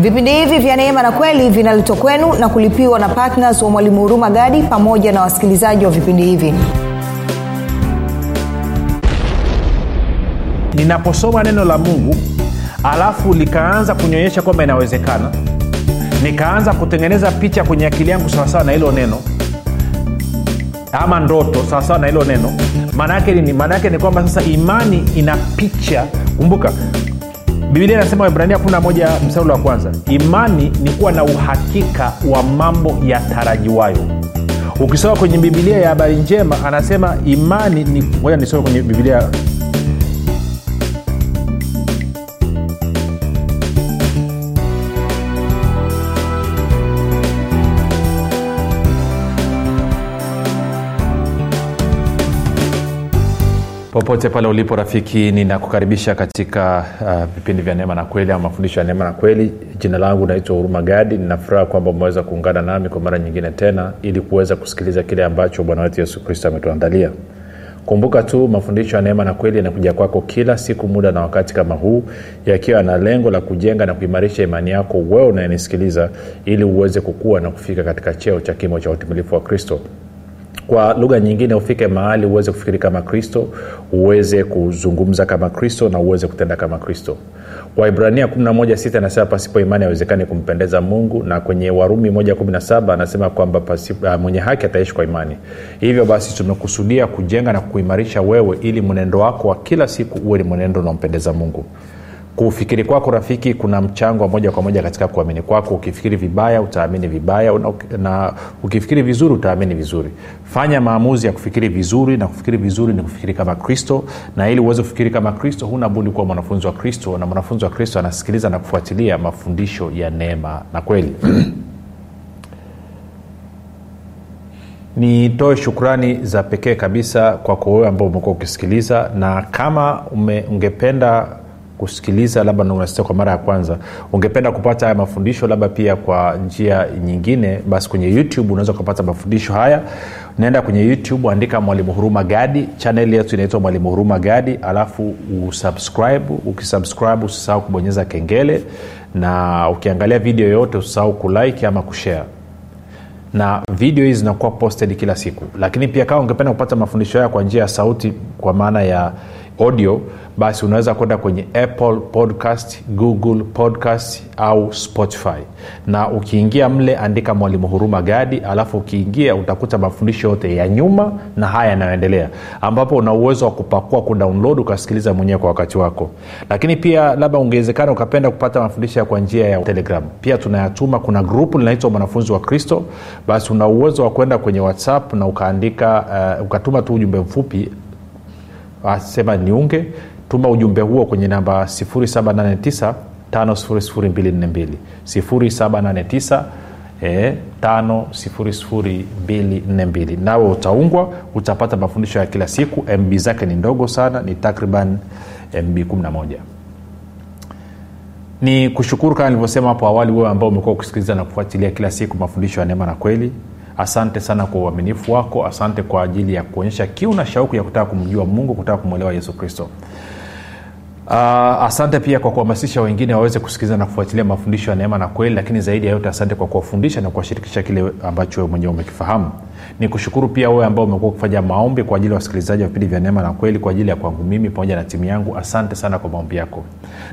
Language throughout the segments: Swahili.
vipindi hivi vya neema na kweli vinaletwa kwenu na kulipiwa na ptns wa mwalimu huruma gadi pamoja na wasikilizaji wa vipindi hivi. Ninaposoma neno la mungu alafu likaanza kunyonyesha kwamba inawezekana nikaanza kutengeneza picha kwenye akili yangu sawasawa na hilo neno ama ndoto sawasawa na hilo neno maanaake ni, ni kwamba sasa imani ina picha. Kumbuka biblia inasema ibrania 11 msauli wa kwanza imani ni kuwa na uhakika wa mambo yatarajiwayo. Ukisoma kwenye bibilia ya habari njema anasema imani ni ngoja nisome kwenye bibilia popote pale ulipo rafiki ninakukaribisha katika uh, vipindi vya neema na kweli ama mafundisho ya neema na kweli. Jina langu naitwa huruma gadi. Ninafuraha kwamba umeweza kuungana nami kwa mara nyingine tena ili kuweza kusikiliza kile ambacho bwana wetu yesu kristo ametuandalia. Kumbuka tu mafundisho ya neema na kweli yanakuja kwako kila siku muda na wakati kama huu yakiwa na lengo la kujenga na kuimarisha imani yako wewe unayenisikiliza ili uweze kukua na kufika katika cheo cha kimo cha utimilifu wa kristo kwa lugha nyingine ufike mahali uweze kufikiri kama kristo uweze kuzungumza kama kristo na uweze kutenda kama kristo. Waibrania 116 anasema pasipo imani awezekani kumpendeza mungu. Na kwenye warumi 117 anasema kwamba uh, mwenye haki ataishi kwa imani. Hivyo basi tumekusudia kujenga na kuimarisha wewe ili mwenendo wako wa kila siku uwe ni mwenendo unaompendeza mungu kufikiri kwako rafiki kuna mchango wa moja kwa moja katika kuamini kwako. Ukifikiri vibaya utaamini vibaya na, ukifikiri vizuri utaamini vizuri. Fanya maamuzi ya kufikiri vizuri na kufikiri vizuri ni kufikiri kama kristo. Na ili uweze kufikiri kama kristo huna budi kuwa mwanafunzi wa kristo na mwanafunzi wa kristo anasikiliza na kufuatilia mafundisho ya neema na kweli. Nitoe shukrani za pekee kabisa kwako wewe ambao umekuwa ukisikiliza na kama ume, ungependa kusikiliza labda unasikia kwa mara ya kwanza ungependa kupata haya mafundisho labda pia kwa njia nyingine basi kwenye youtube unaweza ukapata mafundisho haya. Naenda kwenye youtube andika mwalimu huruma gadi. Chaneli yetu inaitwa mwalimu huruma gadi alafu usubscribe. Ukisubscribe usisahau kubonyeza kengele na ukiangalia video yoyote usisahau kulike ama kushare. Na video hizi zinakuwa posted kila siku. Lakini pia kama ungependa kupata mafundisho haya kwa njia ya sauti kwa maana ya audio basi unaweza kwenda kwenye apple podcast google podcast au spotify. Na ukiingia mle andika mwalimu huruma gadi alafu ukiingia utakuta mafundisho yote ya nyuma na haya yanayoendelea ambapo una uwezo wa kupakua kudownload ukasikiliza mwenyewe kwa wakati wako. Lakini pia labda ungewezekana ukapenda kupata mafundisho kwa njia ya telegram. Pia tunayatuma kuna grupu linaitwa mwanafunzi wa kristo. Basi una uwezo wa kwenda kwenye whatsapp na ukaandika uh, ukatuma tu ujumbe mfupi sema niunge. Tuma ujumbe huo kwenye namba 789 5242 789 E, 5242 nawe utaungwa utapata mafundisho ya kila siku. Mb zake ni ndogo sana ni takriban mb 11 ni kushukuru kama nilivyosema hapo awali wewe ambao umekuwa ukisikiliza na kufuatilia kila siku mafundisho ya neema na kweli asante sana kwa uaminifu wako. Asante kwa ajili ya kuonyesha kiu na shauku ya kutaka kumjua mungu kutaka kumwelewa yesu kristo. Uh, asante pia kwa kuhamasisha wengine waweze kusikiliza na kufuatilia mafundisho ya neema na kweli lakini zaidi ya yote asante kwa kuwafundisha na kuwashirikisha kile ambacho wewe mwenyewe umekifahamu. Ni kushukuru pia wewe ambao umekuwa ukifanya maombi kwa ajili ya wasikilizaji wa vipindi vya neema na kweli kwa ajili ya kwangu mimi pamoja na timu yangu. Asante sana kwa maombi yako.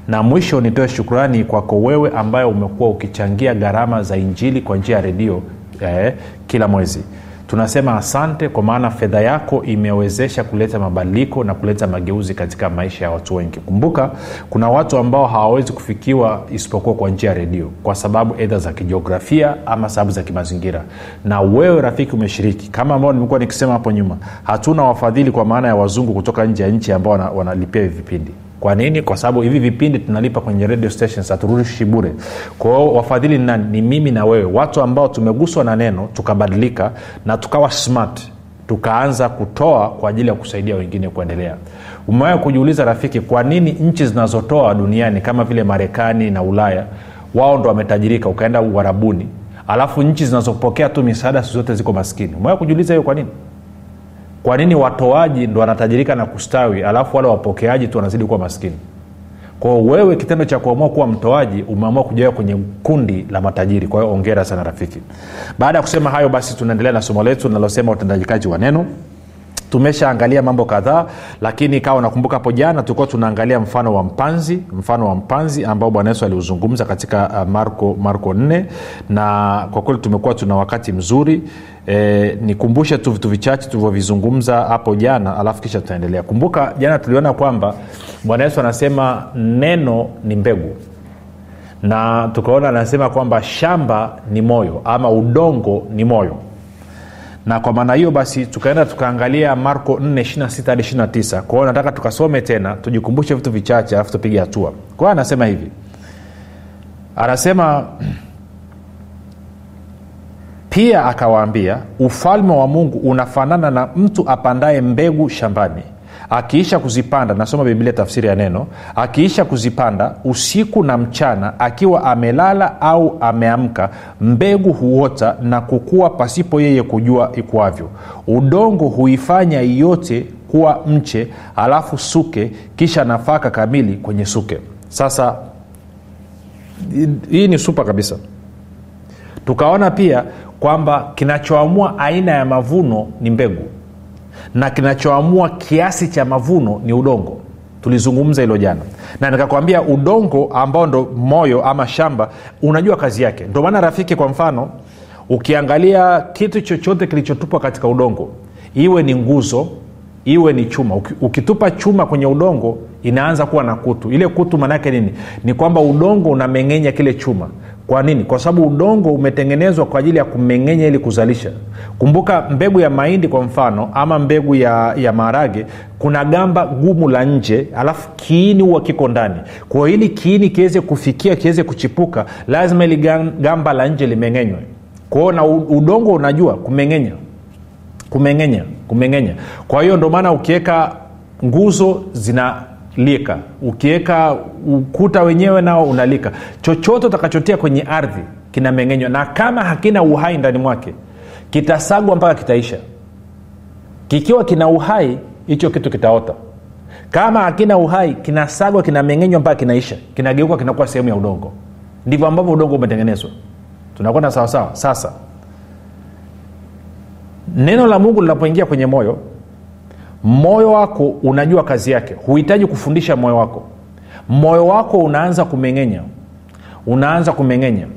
Na mwisho nitoe shukrani kwako wewe ambaye umekuwa ukichangia gharama za injili kwa njia ya redio eh, kila mwezi. Tunasema asante kwa maana fedha yako imewezesha kuleta mabadiliko na kuleta mageuzi katika maisha ya watu wengi. Kumbuka kuna watu ambao hawawezi kufikiwa isipokuwa kwa njia ya redio kwa sababu edha za kijiografia ama sababu za kimazingira. Na wewe rafiki umeshiriki. Kama ambao nimekuwa nikisema hapo nyuma hatuna wafadhili kwa maana ya wazungu kutoka nje ya nchi ambao wanalipia vipindi kwa nini? Kwa sababu hivi vipindi tunalipa kwenye radio stations haturushi bure. Kwao wafadhili nani? Ni mimi na wewe. Watu ambao tumeguswa na neno tukabadilika na tukawa smart tukaanza kutoa kwa ajili ya kusaidia wengine kuendelea. Umewahi kujiuliza rafiki kwa nini nchi zinazotoa duniani kama vile marekani na ulaya wao ndo wametajirika ukaenda uharabuni alafu nchi zinazopokea tu misaada zote ziko maskini? Umewahi kujiuliza hiyo kwa nini kwa nini watoaji ndo wanatajirika na kustawi alafu wale wapokeaji tu wanazidi kuwa maskini? Kwao wewe kitendo cha kuamua kuwa mtoaji umeamua kujiweka kwenye kundi la matajiri. Kwa hiyo ongera sana rafiki. Baada ya kusema hayo basi tunaendelea na somo letu linalosema utendajikaji wa neno tumeshaangalia mambo kadhaa lakini kawa nakumbuka hapo jana tulikuwa tunaangalia mfano wa mpanzi mfano wa mpanzi ambao bwana yesu aliuzungumza katika uh, marko marko 4 na kwa kweli tumekuwa tuna wakati mzuri. E, nikumbushe tu vitu vichache tulivyovizungumza hapo jana alafu kisha tutaendelea. Kumbuka jana tuliona kwamba bwana yesu anasema neno ni mbegu. Na tukaona anasema kwamba shamba ni moyo ama udongo ni moyo na kwa maana hiyo basi tukaenda tukaangalia marko 4 hadi 29 kwao nataka tukasome tena tujikumbushe vitu vichache alafu tupige hatua. Kwao anasema hivi. Anasema pia akawaambia ufalme wa mungu unafanana na mtu apandaye mbegu shambani akiisha kuzipanda nasoma biblia tafsiri ya neno akiisha kuzipanda usiku na mchana akiwa amelala au ameamka mbegu huota na kukua pasipo yeye kujua ikwavyo udongo huifanya yote kuwa mche alafu suke kisha nafaka kamili kwenye suke. Sasa hii ni supa kabisa. Tukaona pia kwamba kinachoamua aina ya mavuno ni mbegu na kinachoamua kiasi cha mavuno ni udongo. Tulizungumza hilo jana. Na nikakwambia udongo ambao ndo moyo ama shamba unajua kazi yake. Ndio maana rafiki kwa mfano ukiangalia kitu chochote kilichotupwa katika udongo iwe ni nguzo iwe ni chuma. Ukitupa chuma kwenye udongo inaanza kuwa na kutu. Ile kutu maanaake nini? Ni kwamba udongo unameng'enya kile chuma kwa nini? Kwa sababu udongo umetengenezwa kwa ajili ya kumeng'enya ili kuzalisha. Kumbuka mbegu ya mahindi kwa mfano ama mbegu ya, ya maharage kuna gamba gumu la nje alafu kiini huwa kiko ndani. Kwa ili kiini kiweze kufikia kiweze kuchipuka lazima ili gamba la nje limeng'enywe. Kwao na udongo unajua kumeng'enya. Kumeng'enya kumeng'enya. Kwa hiyo ndio maana ukiweka nguzo zina lika. Ukiweka ukuta wenyewe nao unalika. Chochote utakachotia kwenye ardhi kinameng'enywa na kama hakina uhai ndani mwake kitasagwa mpaka kitaisha. Kikiwa kina uhai hicho kitu kitaota. Kama hakina uhai kinasagwa kinameng'enywa mpaka kinaisha. Kinageuka kinakuwa sehemu ya udongo. Ndivyo ambavyo udongo umetengenezwa. Tunakwenda sawasawa? Sasa. Neno la mungu linapoingia kwenye moyo moyo wako unajua kazi yake. Huhitaji kufundisha moyo wako. Moyo wako unaanza kumeng'enya. Unaanza kumeng'enya.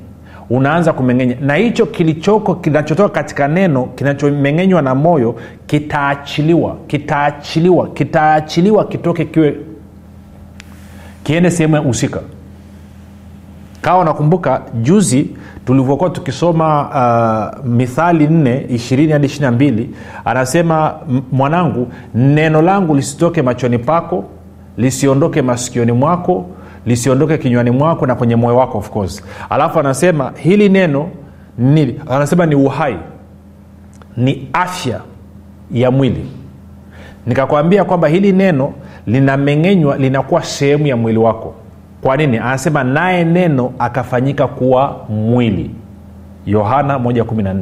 Unaanza kumeng'enya. Na hicho kilichoko kinachotoka katika neno kinachomeng'enywa na moyo kitaachiliwa. Kitaachiliwa. Kitaachiliwa kitoke kiwe kiende sehemu husika. Kawa nakumbuka juzi tulivyokuwa tukisoma uh, mithali 4 ishirini hadi ishiri mbili anasema mwanangu neno langu lisitoke machoni pako lisiondoke masikioni mwako lisiondoke kinywani mwako na kwenye moyo wako of course. Alafu anasema hili neno ni, anasema ni uhai ni afya ya mwili. Nikakwambia kwamba hili neno linameng'enywa linakuwa sehemu ya mwili wako kwa nini? Anasema naye neno akafanyika kuwa mwili. Yohana 114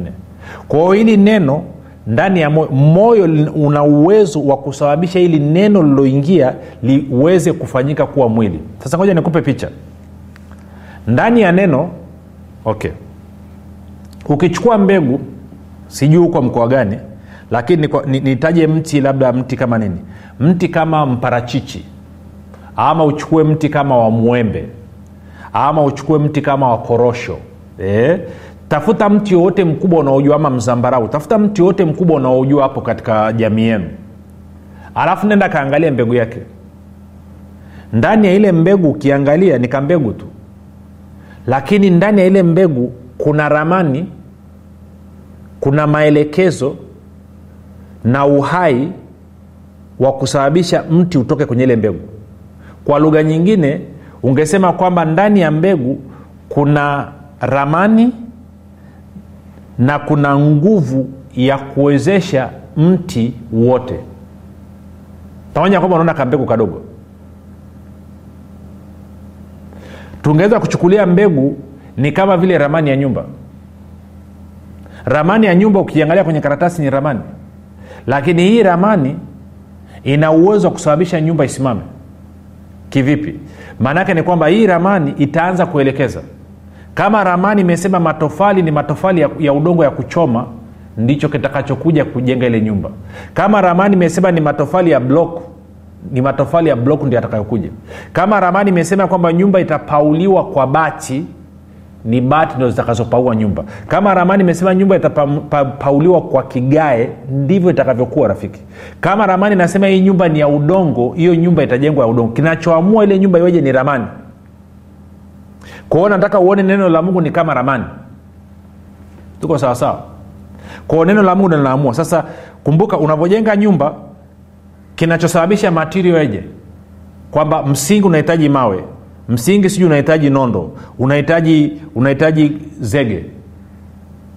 kwa hiyo hili neno ndani ya moyo moyo una uwezo wa kusababisha hili neno liloingia liweze kufanyika kuwa mwili. Sasa ngoja nikupe picha. Ndani ya neno okay. Ukichukua mbegu sijui huko mkoa gani lakini nitaje mti labda mti kama nini? Mti kama mparachichi ama uchukue mti kama wa mwembe. Ama uchukue mti kama wa korosho. Eh? tafuta mti wowote mkubwa unaojua ama mzambarau. Tafuta mti wowote mkubwa unaojua hapo katika jamii yenu. Alafu nenda kaangalia mbegu yake. Ndani ya ile mbegu ukiangalia ni kambegu tu. Lakini ndani ya ile mbegu kuna ramani kuna maelekezo na uhai wa kusababisha mti utoke kwenye ile mbegu kwa lugha nyingine ungesema kwamba ndani ya mbegu kuna ramani na kuna nguvu ya kuwezesha mti wote. Pamoja kwamba unaona kambegu kadogo. Tungeweza kuchukulia mbegu ni kama vile ramani ya nyumba. Ramani ya nyumba ukiangalia kwenye karatasi ni ramani. Lakini hii ramani ina uwezo wa kusababisha nyumba isimame kivipi? Maanaake ni kwamba hii ramani itaanza kuelekeza. Kama ramani imesema matofali ni matofali ya, ya udongo ya kuchoma ndicho kitakachokuja kujenga ile nyumba. Kama ramani imesema ni matofali ya blok ni matofali ya blok ndio yatakayokuja. Kama ramani imesema kwamba nyumba itapauliwa kwa bati ni bati ndo zitakazopaua nyumba. Kama ramani imesema nyumba itapauliwa kwa kigae ndivyo itakavyokuwa rafiki. Kama ramani inasema hii nyumba ni ya udongo hiyo nyumba itajengwa ya udongo. Kinachoamua ile nyumba iweje ni ramani. Kwao nataka uone neno la mungu ni kama ramani. Tuko sawasawa kwao neno la mungu linaamua sasa kumbuka unavyojenga nyumba kinachosababisha matirio eje kwamba msingi unahitaji mawe msingi sijui unahitaji nondo unahitaji unahitaji zege.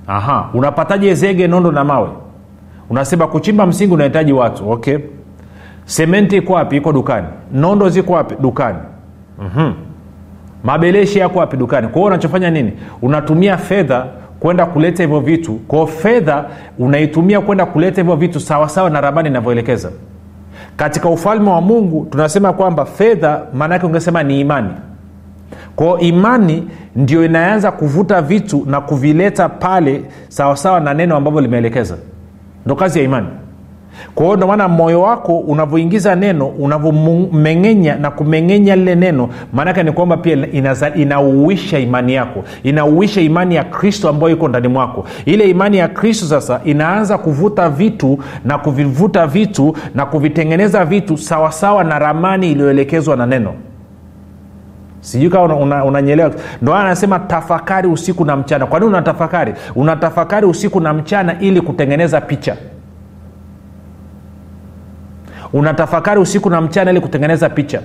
Aha unapataje zege nondo na mawe? Unasema kuchimba msingi unahitaji watu okay. Sementi iko wapi? Iko dukani. Nondo ziko wapi? Dukani. Mm-hmm. mabeleshi yako wapi? Dukani. Kwa hiyo unachofanya nini? Unatumia fedha kwenda kuleta hivyo vitu. Kwao fedha unaitumia kwenda kuleta hivyo vitu sawasawa na ramani inavyoelekeza katika ufalme wa mungu tunasema kwamba fedha maanaake ungesema ni imani. Kwao imani ndio inaanza kuvuta vitu na kuvileta pale sawasawa na neno ambavyo limeelekeza. Ndo kazi ya imani kwa hiyo ndomaana moyo wako unavyoingiza neno unavyomeng'enya na kumeng'enya lile neno maanake ni kwamba pia inauisha imani yako inauisha imani ya kristo ambayo iko ndani mwako. Ile imani ya kristo sasa inaanza kuvuta vitu na kuvivuta vitu na kuvitengeneza vitu sawasawa na ramani iliyoelekezwa na neno. Sijui kawa unanyelewa una, una ndo anasema tafakari usiku na mchana. Kwa nini unatafakari? Unatafakari usiku na mchana ili kutengeneza picha unatafakari usiku na mchana ili kutengeneza picha.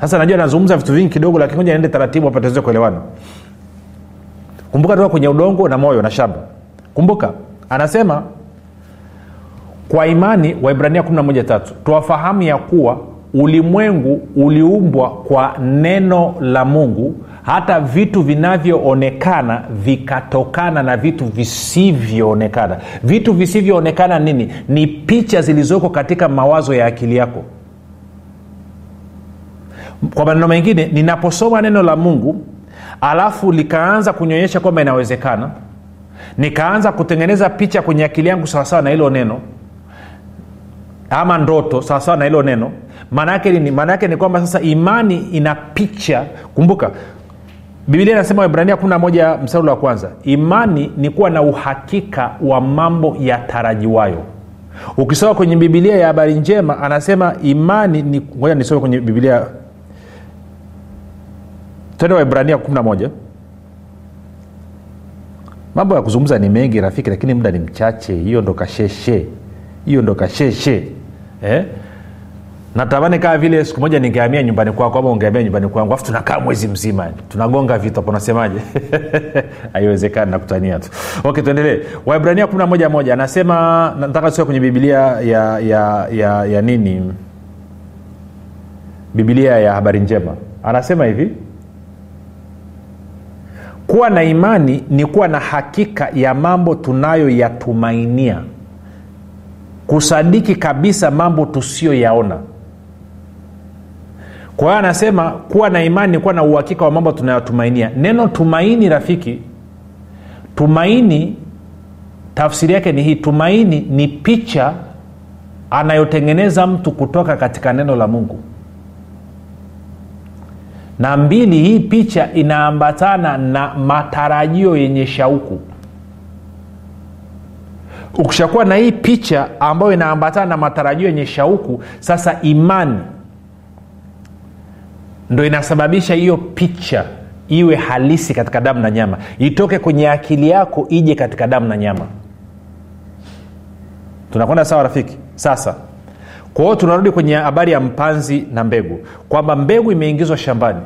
Sasa najua nazungumza vitu vingi kidogo lakini moja niende taratibu hapa tuweze kuelewana. Kumbuka toka kwenye udongo na moyo na shamba kumbuka anasema kwa imani waibrania 113 twafahamu ya kuwa ulimwengu uliumbwa kwa neno la mungu. Hata vitu vinavyoonekana vikatokana na vitu visivyoonekana. Vitu visivyoonekana nini? Ni picha zilizoko katika mawazo ya akili yako. Kwa maneno mengine ninaposoma neno la mungu alafu likaanza kunyonyesha kwamba inawezekana nikaanza kutengeneza picha kwenye akili yangu sawasawa na hilo neno ama ndoto sawasawa na hilo neno maanaake nini maanaake ni kwamba sasa imani ina picha. Kumbuka biblia inasema wibrania 11 msarulo wa kwanza imani ni kuwa na uhakika wa mambo yatarajiwayo. Ukisoma kwenye bibilia ya habari njema anasema imani ni ngoja nisome kwenye bibilia twende waibrania 11 mambo ya kuzungumza ni mengi rafiki lakini muda ni mchache. Hiyo ndo kasheshe. Hiyo ndo kasheshe. Eh? Natamani kaa vile siku moja ningeamia nyumbani kwako ama ungeamia nyumbani kwangu afu tunakaa mwezi mzima. Tunagonga vitu hapo nasemaje haiwezekani nakutania tu. Okay tuendelee. Waibrania 11 anasema nataka sia kwenye bibilia ya, ya, ya, ya nini? Bibilia ya habari njema. Anasema hivi kuwa na imani ni kuwa na hakika ya mambo tunayoyatumainia. Kusadiki kabisa mambo tusiyoyaona kwa hiyo anasema kuwa na imani ni kuwa na uhakika wa mambo tunayotumainia. Neno tumaini rafiki tumaini tafsiri yake ni hii tumaini ni picha anayotengeneza mtu kutoka katika neno la mungu. Na mbili hii picha inaambatana na matarajio yenye shauku. Ukishakuwa na hii picha ambayo inaambatana na matarajio yenye shauku sasa imani ndo inasababisha hiyo picha iwe halisi katika damu na nyama. Itoke kwenye akili yako ije katika damu na nyama. Tunakwenda sawa rafiki? Sasa. Kwa hiyo tunarudi kwenye habari ya mpanzi na mbegu. Kwamba mbegu imeingizwa shambani.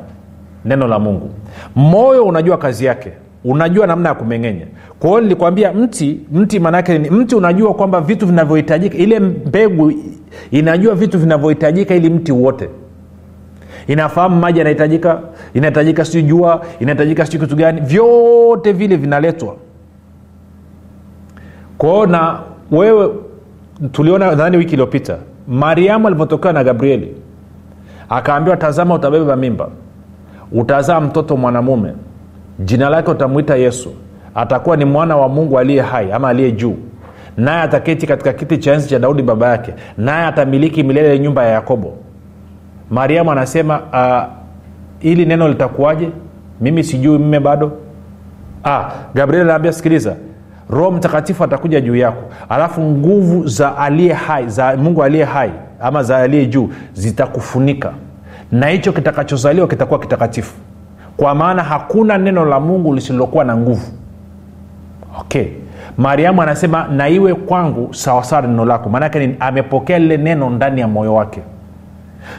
Neno la mungu. Moyo unajua kazi yake. Unajua namna ya kumeng'enya. Kwa hiyo nilikwambia mti mti maanaake ni mti unajua kwamba vitu vinavyohitajika ile mbegu inajua vitu vinavyohitajika ili mti uote inafahamu maji yanahitajika inahitajika sijui jua inahitajika sijui kitu gani vyote vile vinaletwa. Kwao na wewe tuliona nadhani wiki iliyopita mariamu alivyotokewa na gabrieli akaambiwa tazama utabeba mimba utazaa mtoto mwanamume jina lake utamwita yesu atakuwa ni mwana wa mungu aliye hai ama aliye juu naye ataketi katika kiti cha enzi cha daudi baba yake naye atamiliki milele nyumba ya yakobo mariamu anasema uh, ili neno litakuwaje? Mimi sijui mme bado. Ah, gabriel anaambia sikiliza roho mtakatifu atakuja juu yako. Alafu nguvu za aliye hai za mungu aliye hai ama za aliye juu zitakufunika. Na hicho kitakachozaliwa kitakuwa kitakatifu. Kwa maana hakuna neno la mungu lisilokuwa na nguvu. Okay. Mariamu anasema na iwe kwangu sawasawa neno lako. Maanake amepokea lile neno ndani ya moyo wake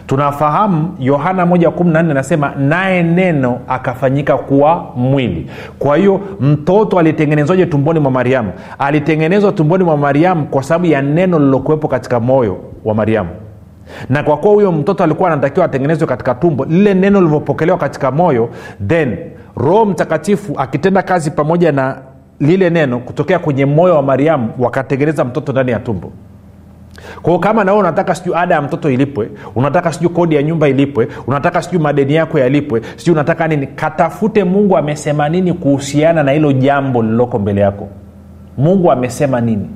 tunafahamu yohana 114 anasema naye neno akafanyika kuwa mwili. Kwa hiyo mtoto alitengenezwaje tumboni mwa mariamu? Alitengenezwa tumboni mwa mariamu kwa sababu ya neno lilokuwepo katika moyo wa mariamu. Na kwa kuwa huyo mtoto alikuwa anatakiwa atengenezwe katika tumbo lile neno lilivyopokelewa katika moyo then roho mtakatifu akitenda kazi pamoja na lile neno kutokea kwenye moyo wa mariamu wakatengeneza mtoto ndani ya tumbo kwao kama nawe unataka sijui ada ya mtoto ilipwe unataka sijui kodi ya nyumba ilipwe unataka sijui madeni yako yalipwe sijui unataka nini katafute mungu amesema nini kuhusiana na hilo jambo lililoko mbele yako. Mungu amesema nini?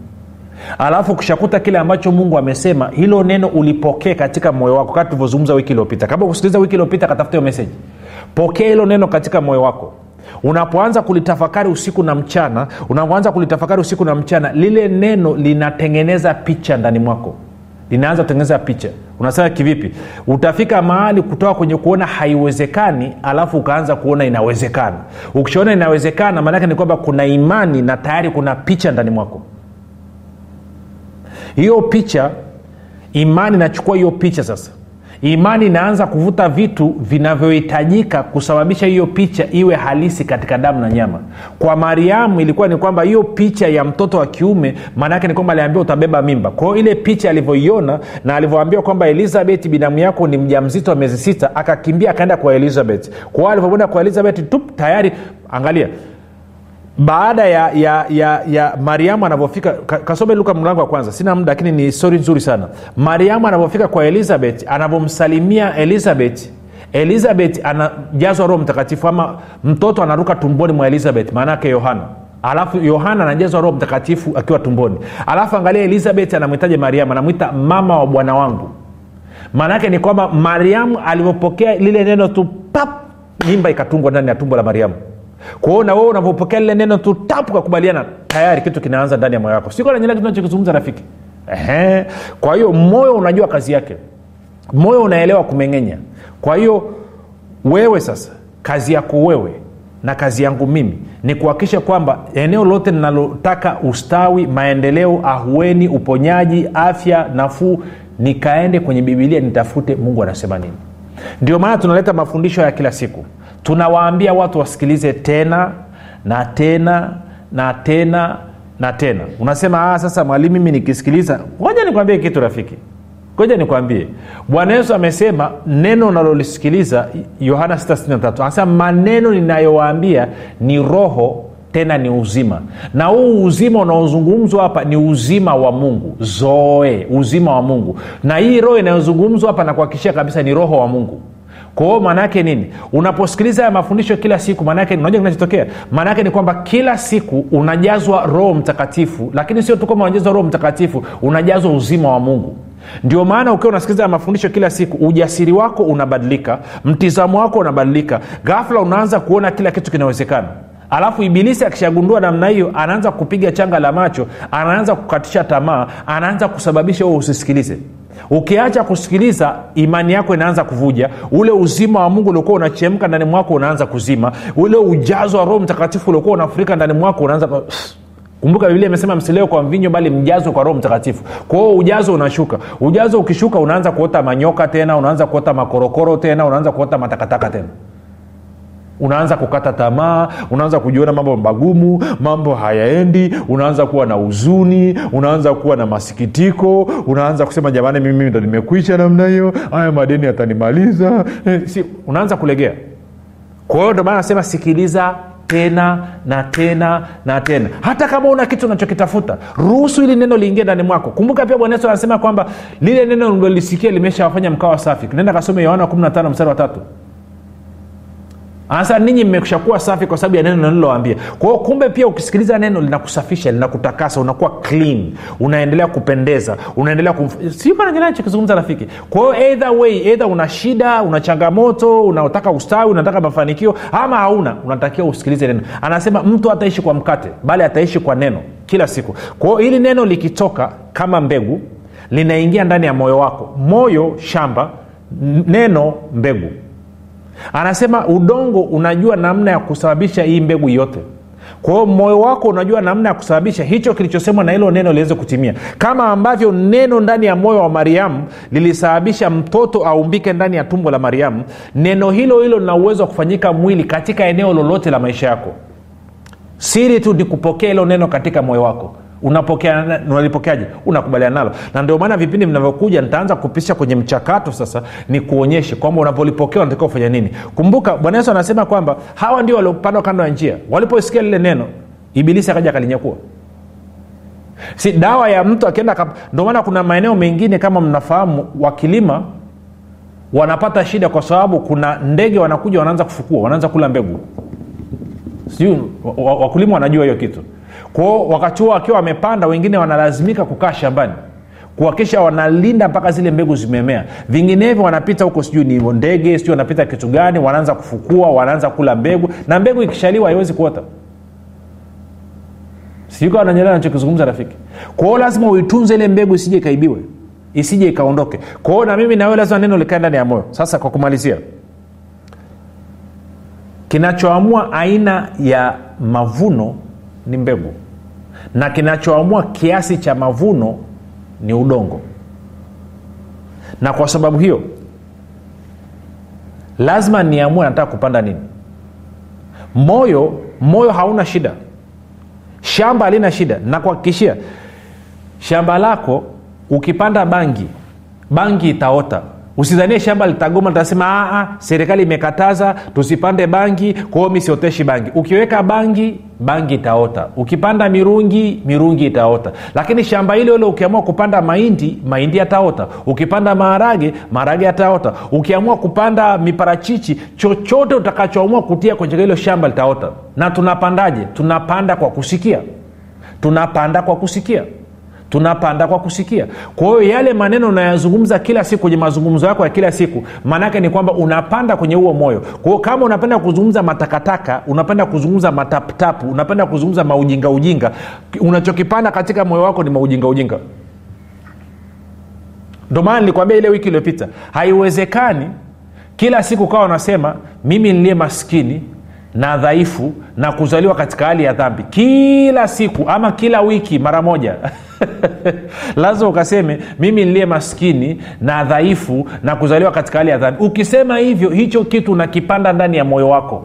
Alafu ukishakuta kile ambacho mungu amesema hilo neno ulipokee katika moyo wako kaa tulivyozungumza wiki iliyopita. Kama kusikiliza wiki iliyopita katafuta hiyo meseji pokea hilo neno katika moyo wako unapoanza kulitafakari usiku na mchana unapoanza kulitafakari usiku na mchana lile neno linatengeneza picha ndani mwako. Linaanza kutengeneza picha. Unasema kivipi? Utafika mahali kutoka kwenye kuona haiwezekani alafu ukaanza kuona inawezekana. Ukishaona inawezekana maanake ni kwamba kuna imani na tayari kuna picha ndani mwako. Hiyo picha imani inachukua hiyo picha sasa imani inaanza kuvuta vitu vinavyohitajika kusababisha hiyo picha iwe halisi katika damu na nyama. Kwa mariamu ilikuwa ni kwamba hiyo picha ya mtoto wa kiume maanaake ni kwamba aliambiwa utabeba mimba. Kwao ile picha alivyoiona na alivyoambiwa kwamba elizabeth binamu yako ni mja mzito wa miezi sita akakimbia akaenda kwa elizabeth. Kwao alivyoenda kwa elizabeth tu tayari angalia baada ya ya ya, ya mariamu anavyofika kasome luka mlango wa kwanza. Sina muda lakini ni stori nzuri sana. Mariamu anavyofika kwa elizabeth anavyomsalimia elizabeth elizabeth anajazwa roho mtakatifu ama mtoto anaruka tumboni mwa elizabeth maanaake yohana. Alafu yohana anajazwa roho mtakatifu akiwa tumboni. Alafu angalia elizabeth anamwitaje mariamu? Anamwita mama wa bwana wangu. Maanaake ni kwamba mariamu alivyopokea lile neno tu pap mimba ikatungwa ndani ya tumbo la mariamu kwao na wewe unavyopokea lile neno tu tapu kakubaliana tayari kitu kinaanza ndani ya moyo wako. Siko nanyelea kitu nachokizungumza rafiki. Ehe. kwa hiyo moyo unajua kazi yake. Moyo unaelewa kumeng'enya. Kwa hiyo wewe sasa kazi yako wewe na kazi yangu mimi ni kuhakikisha kwamba eneo lote linalotaka ustawi maendeleo ahueni uponyaji afya nafuu nikaende kwenye bibilia nitafute mungu anasema nini. Ndio maana tunaleta mafundisho ya kila siku tunawaambia watu wasikilize tena na tena na tena na tena. Unasema ah, sasa mwalimu mimi nikisikiliza ngoja nikwambie kitu rafiki. Ngoja nikwambie. Bwana yesu amesema neno unalolisikiliza yohana 6 anasema maneno ninayowaambia ni roho tena ni uzima. Na huu uzima unaozungumzwa hapa ni uzima wa mungu. Zoe uzima wa mungu. Na hii roho inayozungumzwa hapa nakuhakikishia kabisa ni roho wa mungu kwao maanaake nini? Unaposikiliza haya mafundisho kila siku maanaake unajua kinachotokea? Maanaake ni kwamba kila siku unajazwa roho mtakatifu lakini sio tu kama unajazwa roho mtakatifu unajazwa uzima wa mungu. Ndio maana ukiwa unasikiliza mafundisho kila siku ujasiri wako unabadilika mtizamo wako unabadilika ghafla unaanza kuona kila kitu kinawezekana. Alafu ibilisi akishagundua namna hiyo anaanza kupiga changa la macho anaanza kukatisha tamaa anaanza kusababisha huo usisikilize ukiacha kusikiliza imani yako inaanza kuvuja. Ule uzima wa mungu uliokuwa unachemka ndani mwako unaanza kuzima. Ule ujazo wa roho mtakatifu uliokuwa unafurika ndani mwako unaanza kumbuka biblia imesema msileo kwa mvinyo bali mjazo kwa roho mtakatifu. Kwa ujazo unashuka. Ujazo ukishuka unaanza kuota manyoka tena unaanza kuota makorokoro tena unaanza kuota matakataka tena unaanza kukata tamaa unaanza kujiona mambo magumu mambo hayaendi unaanza kuwa na huzuni unaanza kuwa na masikitiko unaanza kusema jamani mimi ndo nimekwisha namna hiyo haya madeni yatanimaliza. Eh, si, unaanza kulegea. Kwa hiyo ndomaana nasema sikiliza tena na tena na tena. Hata kama una kitu unachokitafuta ruhusu ili neno liingie ndani mwako. Kumbuka pia bwana yesu anasema kwamba lile neno mlolisikia limeshawafanya mkawa safi. Nenda kasome yohana 15 mstari wa tatu anasema ninyi mmeshakuwa safi kwa sababu ya neno nililowambia kwa kumbe pia ukisikiliza neno linakusafisha linakutakasa unakuwa clean unaendelea kupendeza unaendelea kumf- nachokizungumza rafiki? Kwa hiyo either way either una shida una changamoto unataka ustawi unataka mafanikio ama hauna unatakiwa usikilize neno. Anasema mtu ataishi kwa mkate bali ataishi kwa neno kila siku. Kwa hili neno likitoka kama mbegu linaingia ndani ya moyo wako. Moyo shamba neno mbegu anasema udongo unajua namna ya kusababisha hii mbegu yote kwa hiyo moyo wako unajua namna ya kusababisha hicho kilichosemwa na hilo neno liweze kutimia. Kama ambavyo neno ndani ya moyo wa mariamu lilisababisha mtoto aumbike ndani ya tumbo la mariamu neno hilo hilo lina uwezo wa kufanyika mwili katika eneo lolote la maisha yako. Siri tu ni kupokea hilo neno katika moyo wako unapokea unalipokeaje unakubaliana nalo. Na ndio maana vipindi vinavyokuja nitaanza kupisha kwenye mchakato sasa ni kuonyeshe kwamba unapolipokea unatakiwa kufanya nini. Kumbuka bwana yesu anasema kwamba hawa ndio waliopandwa kando ya njia. Walipoisikia lile neno ibilisi akaja akalinyakua. Si dawa ya mtu akienda ndio maana kuna maeneo mengine kama mnafahamu wakilima wanapata shida kwa sababu kuna ndege wanakuja wanaanza kufukua wanaanza kula mbegu. Sijui wakulima wanajua hiyo kitu kwao wakati huo wakiwa wamepanda wengine wanalazimika kukaa shambani kuhakikisha wanalinda mpaka zile mbegu zimemea. Vinginevyo wanapita huko sijui ni ndege sijui wanapita kitu gani wanaanza kufukua wanaanza kula mbegu na mbegu ikishaliwa haiwezi kuota. Sijuka wananyelea nachokizungumza rafiki. Kwao lazima uitunze ile mbegu isije ikaibiwe isije ikaondoke. Kwao na mimi nawe lazima neno likae ndani ya moyo. Sasa kwa kumalizia kinachoamua aina ya mavuno ni mbegu na kinachoamua kiasi cha mavuno ni udongo. Na kwa sababu hiyo lazima niamue nataka kupanda nini. Moyo moyo hauna shida. Shamba halina shida. Nakuhakikishia shamba lako ukipanda bangi bangi itaota usidhanie shamba litagoma litasema serikali imekataza tusipande bangi. Kwao mi sioteshi bangi. Ukiweka bangi bangi itaota. Ukipanda mirungi mirungi itaota. Lakini shamba hilo ile ukiamua kupanda mahindi mahindi yataota. Ukipanda maharage maharage yataota. Ukiamua kupanda miparachichi chochote utakachoamua kutia kwenye hilo shamba litaota. Na tunapandaje? Tunapanda kwa kusikia. Tunapanda kwa kusikia tunapanda kwa kusikia. Kwa hiyo yale maneno unayazungumza kila siku kwenye mazungumzo yako ya kila siku maanaake ni kwamba unapanda kwenye huo moyo. Kwa kama unapenda kuzungumza matakataka unapenda kuzungumza mataputapu unapenda kuzungumza maujinga ujinga unachokipanda katika moyo wako ni maujinga ujinga. Ndo maana nilikwambia ile wiki iliyopita haiwezekani kila siku kawa unasema mimi niliye maskini na dhaifu na kuzaliwa katika hali ya dhambi. Kila siku ama kila wiki mara moja lazima ukaseme mimi niliye maskini na dhaifu na kuzaliwa katika hali ya dhambi. Ukisema hivyo hicho kitu unakipanda ndani ya moyo wako.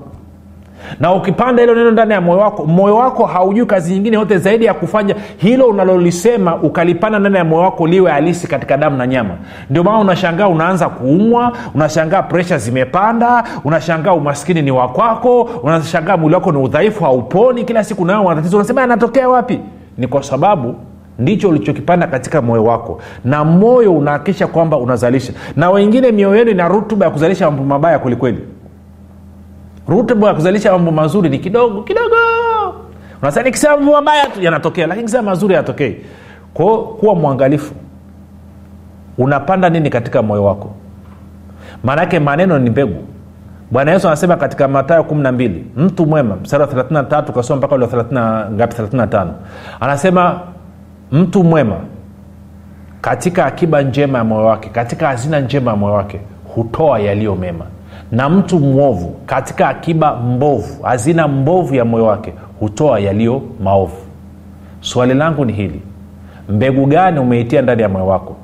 Na ukipanda hilo neno ndani ya moyo wako moyo wako haujui kazi nyingine yote zaidi ya kufanya hilo unalolisema ukalipanda ndani ya moyo wako liwe halisi katika damu na nyama. Ndio maana unashangaa unaanza kuumwa unashangaa presha zimepanda unashangaa umaskini ni wakwako unashangaa mwili wako ni udhaifu hauponi kila siku nayo matatizo. Unasema yanatokea wapi? Ni kwa sababu ndicho ulichokipanda katika moyo wako. Na moyo unahakikisha kwamba unazalisha. Na wengine mioyo yenu ina rutuba ya kuzalisha mambo mabaya kwelikweli rutuba ya kuzalisha mambo mazuri ni kidogo kidogo. Unasema nikisema mambo mabaya tu yanatokea lakini kisema mazuri yatokei kwao kuwa mwangalifu. Unapanda nini katika moyo wako? Maanake maneno ni mbegu. Bwana yesu anasema katika matayo 12 mtu mwema msara wa 33 ukasoma mpaka ule ngapi 35 anasema mtu mwema katika akiba njema ya moyo wake katika hazina njema ya moyo wake hutoa yaliyo mema. Na mtu mwovu katika akiba mbovu hazina mbovu ya moyo wake hutoa yaliyo maovu. Swali langu ni hili mbegu gani umeitia ndani ya moyo wako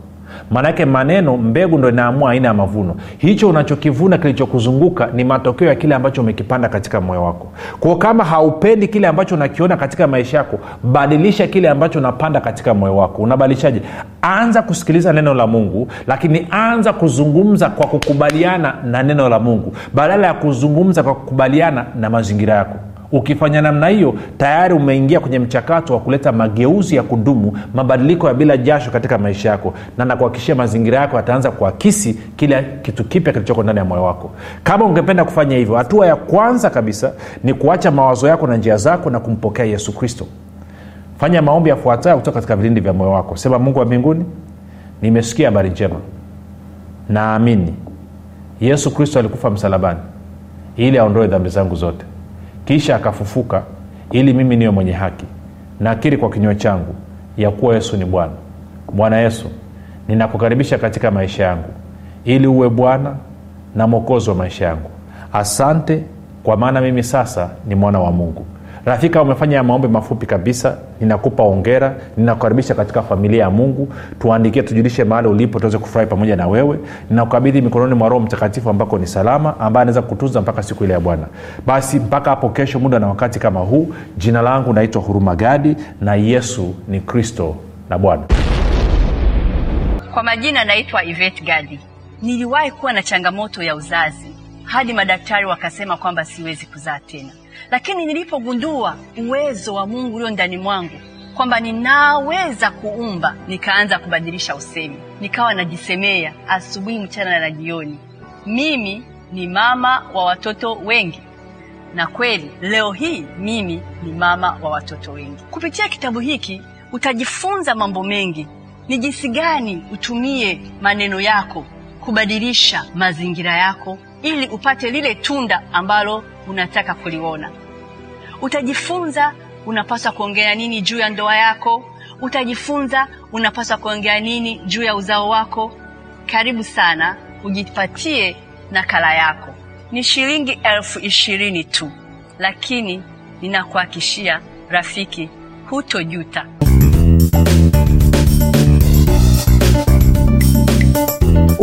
maanake maneno mbegu ndo inaamua aina ya mavuno. Hicho unachokivuna kilichokuzunguka ni matokeo ya kile ambacho umekipanda katika moyo wako. Kwao kama haupendi kile ambacho unakiona katika maisha yako badilisha kile ambacho unapanda katika moyo wako. Unabadilishaje? Anza kusikiliza neno la mungu lakini anza kuzungumza kwa kukubaliana na neno la mungu. Badala ya kuzungumza kwa kukubaliana na mazingira yako ukifanya namna hiyo tayari umeingia kwenye mchakato wa kuleta mageuzi ya kudumu mabadiliko ya bila jasho katika maisha yako. Na nakuhakikishia mazingira yako yataanza kuakisi kila kitu kipya kilichoko ndani ya moyo wako. Kama ungependa kufanya hivyo hatua ya kwanza kabisa ni kuacha mawazo yako na njia zako na kumpokea yesu kristo. Fanya maombi yafuatayo kutoka katika vilindi vya moyo wako. Sema mungu wa mbinguni nimesikia habari njema. Naamini yesu kristo alikufa msalabani ili aondoe dhambi zangu zote kisha akafufuka ili mimi niwe mwenye haki nakiri kwa kinywa changu ya kuwa yesu ni bwana. Bwana yesu ninakukaribisha katika maisha yangu ili uwe bwana na mwokozi wa maisha yangu. Asante kwa maana mimi sasa ni mwana wa mungu rafika umefanya maombi mafupi kabisa ninakupa ongera ninakukaribisha katika familia ya mungu tuandikie tujulishe mahali ulipo tuweze kufurahi pamoja na wewe. Ninakukabidhi mikononi mwa roho mtakatifu ambako ni salama ambaye anaweza kutunza mpaka siku ile ya bwana. Basi mpaka hapo kesho muda na wakati kama huu jina langu naitwa huruma gadi na yesu ni kristo na bwana. Kwa majina naitwa ivet Gadi. Niliwahi kuwa na changamoto ya uzazi hadi madaktari wakasema kwamba siwezi kuzaa tena, lakini nilipogundua uwezo wa Mungu ulio ndani mwangu kwamba ninaweza kuumba, nikaanza kubadilisha usemi, nikawa najisemea asubuhi, mchana na jioni, mimi ni mama wa watoto wengi. Na kweli leo hii mimi ni mama wa watoto wengi. Kupitia kitabu hiki utajifunza mambo mengi, ni jinsi gani utumie maneno yako kubadilisha mazingira yako ili upate lile tunda ambalo unataka kuliona. Utajifunza unapaswa kuongea nini juu ya ndoa yako, utajifunza unapaswa kuongea nini juu ya uzao wako. Karibu sana ujipatie nakala yako ni shilingi elfu ishirini tu, lakini ninakuhakishia rafiki, hutojuta.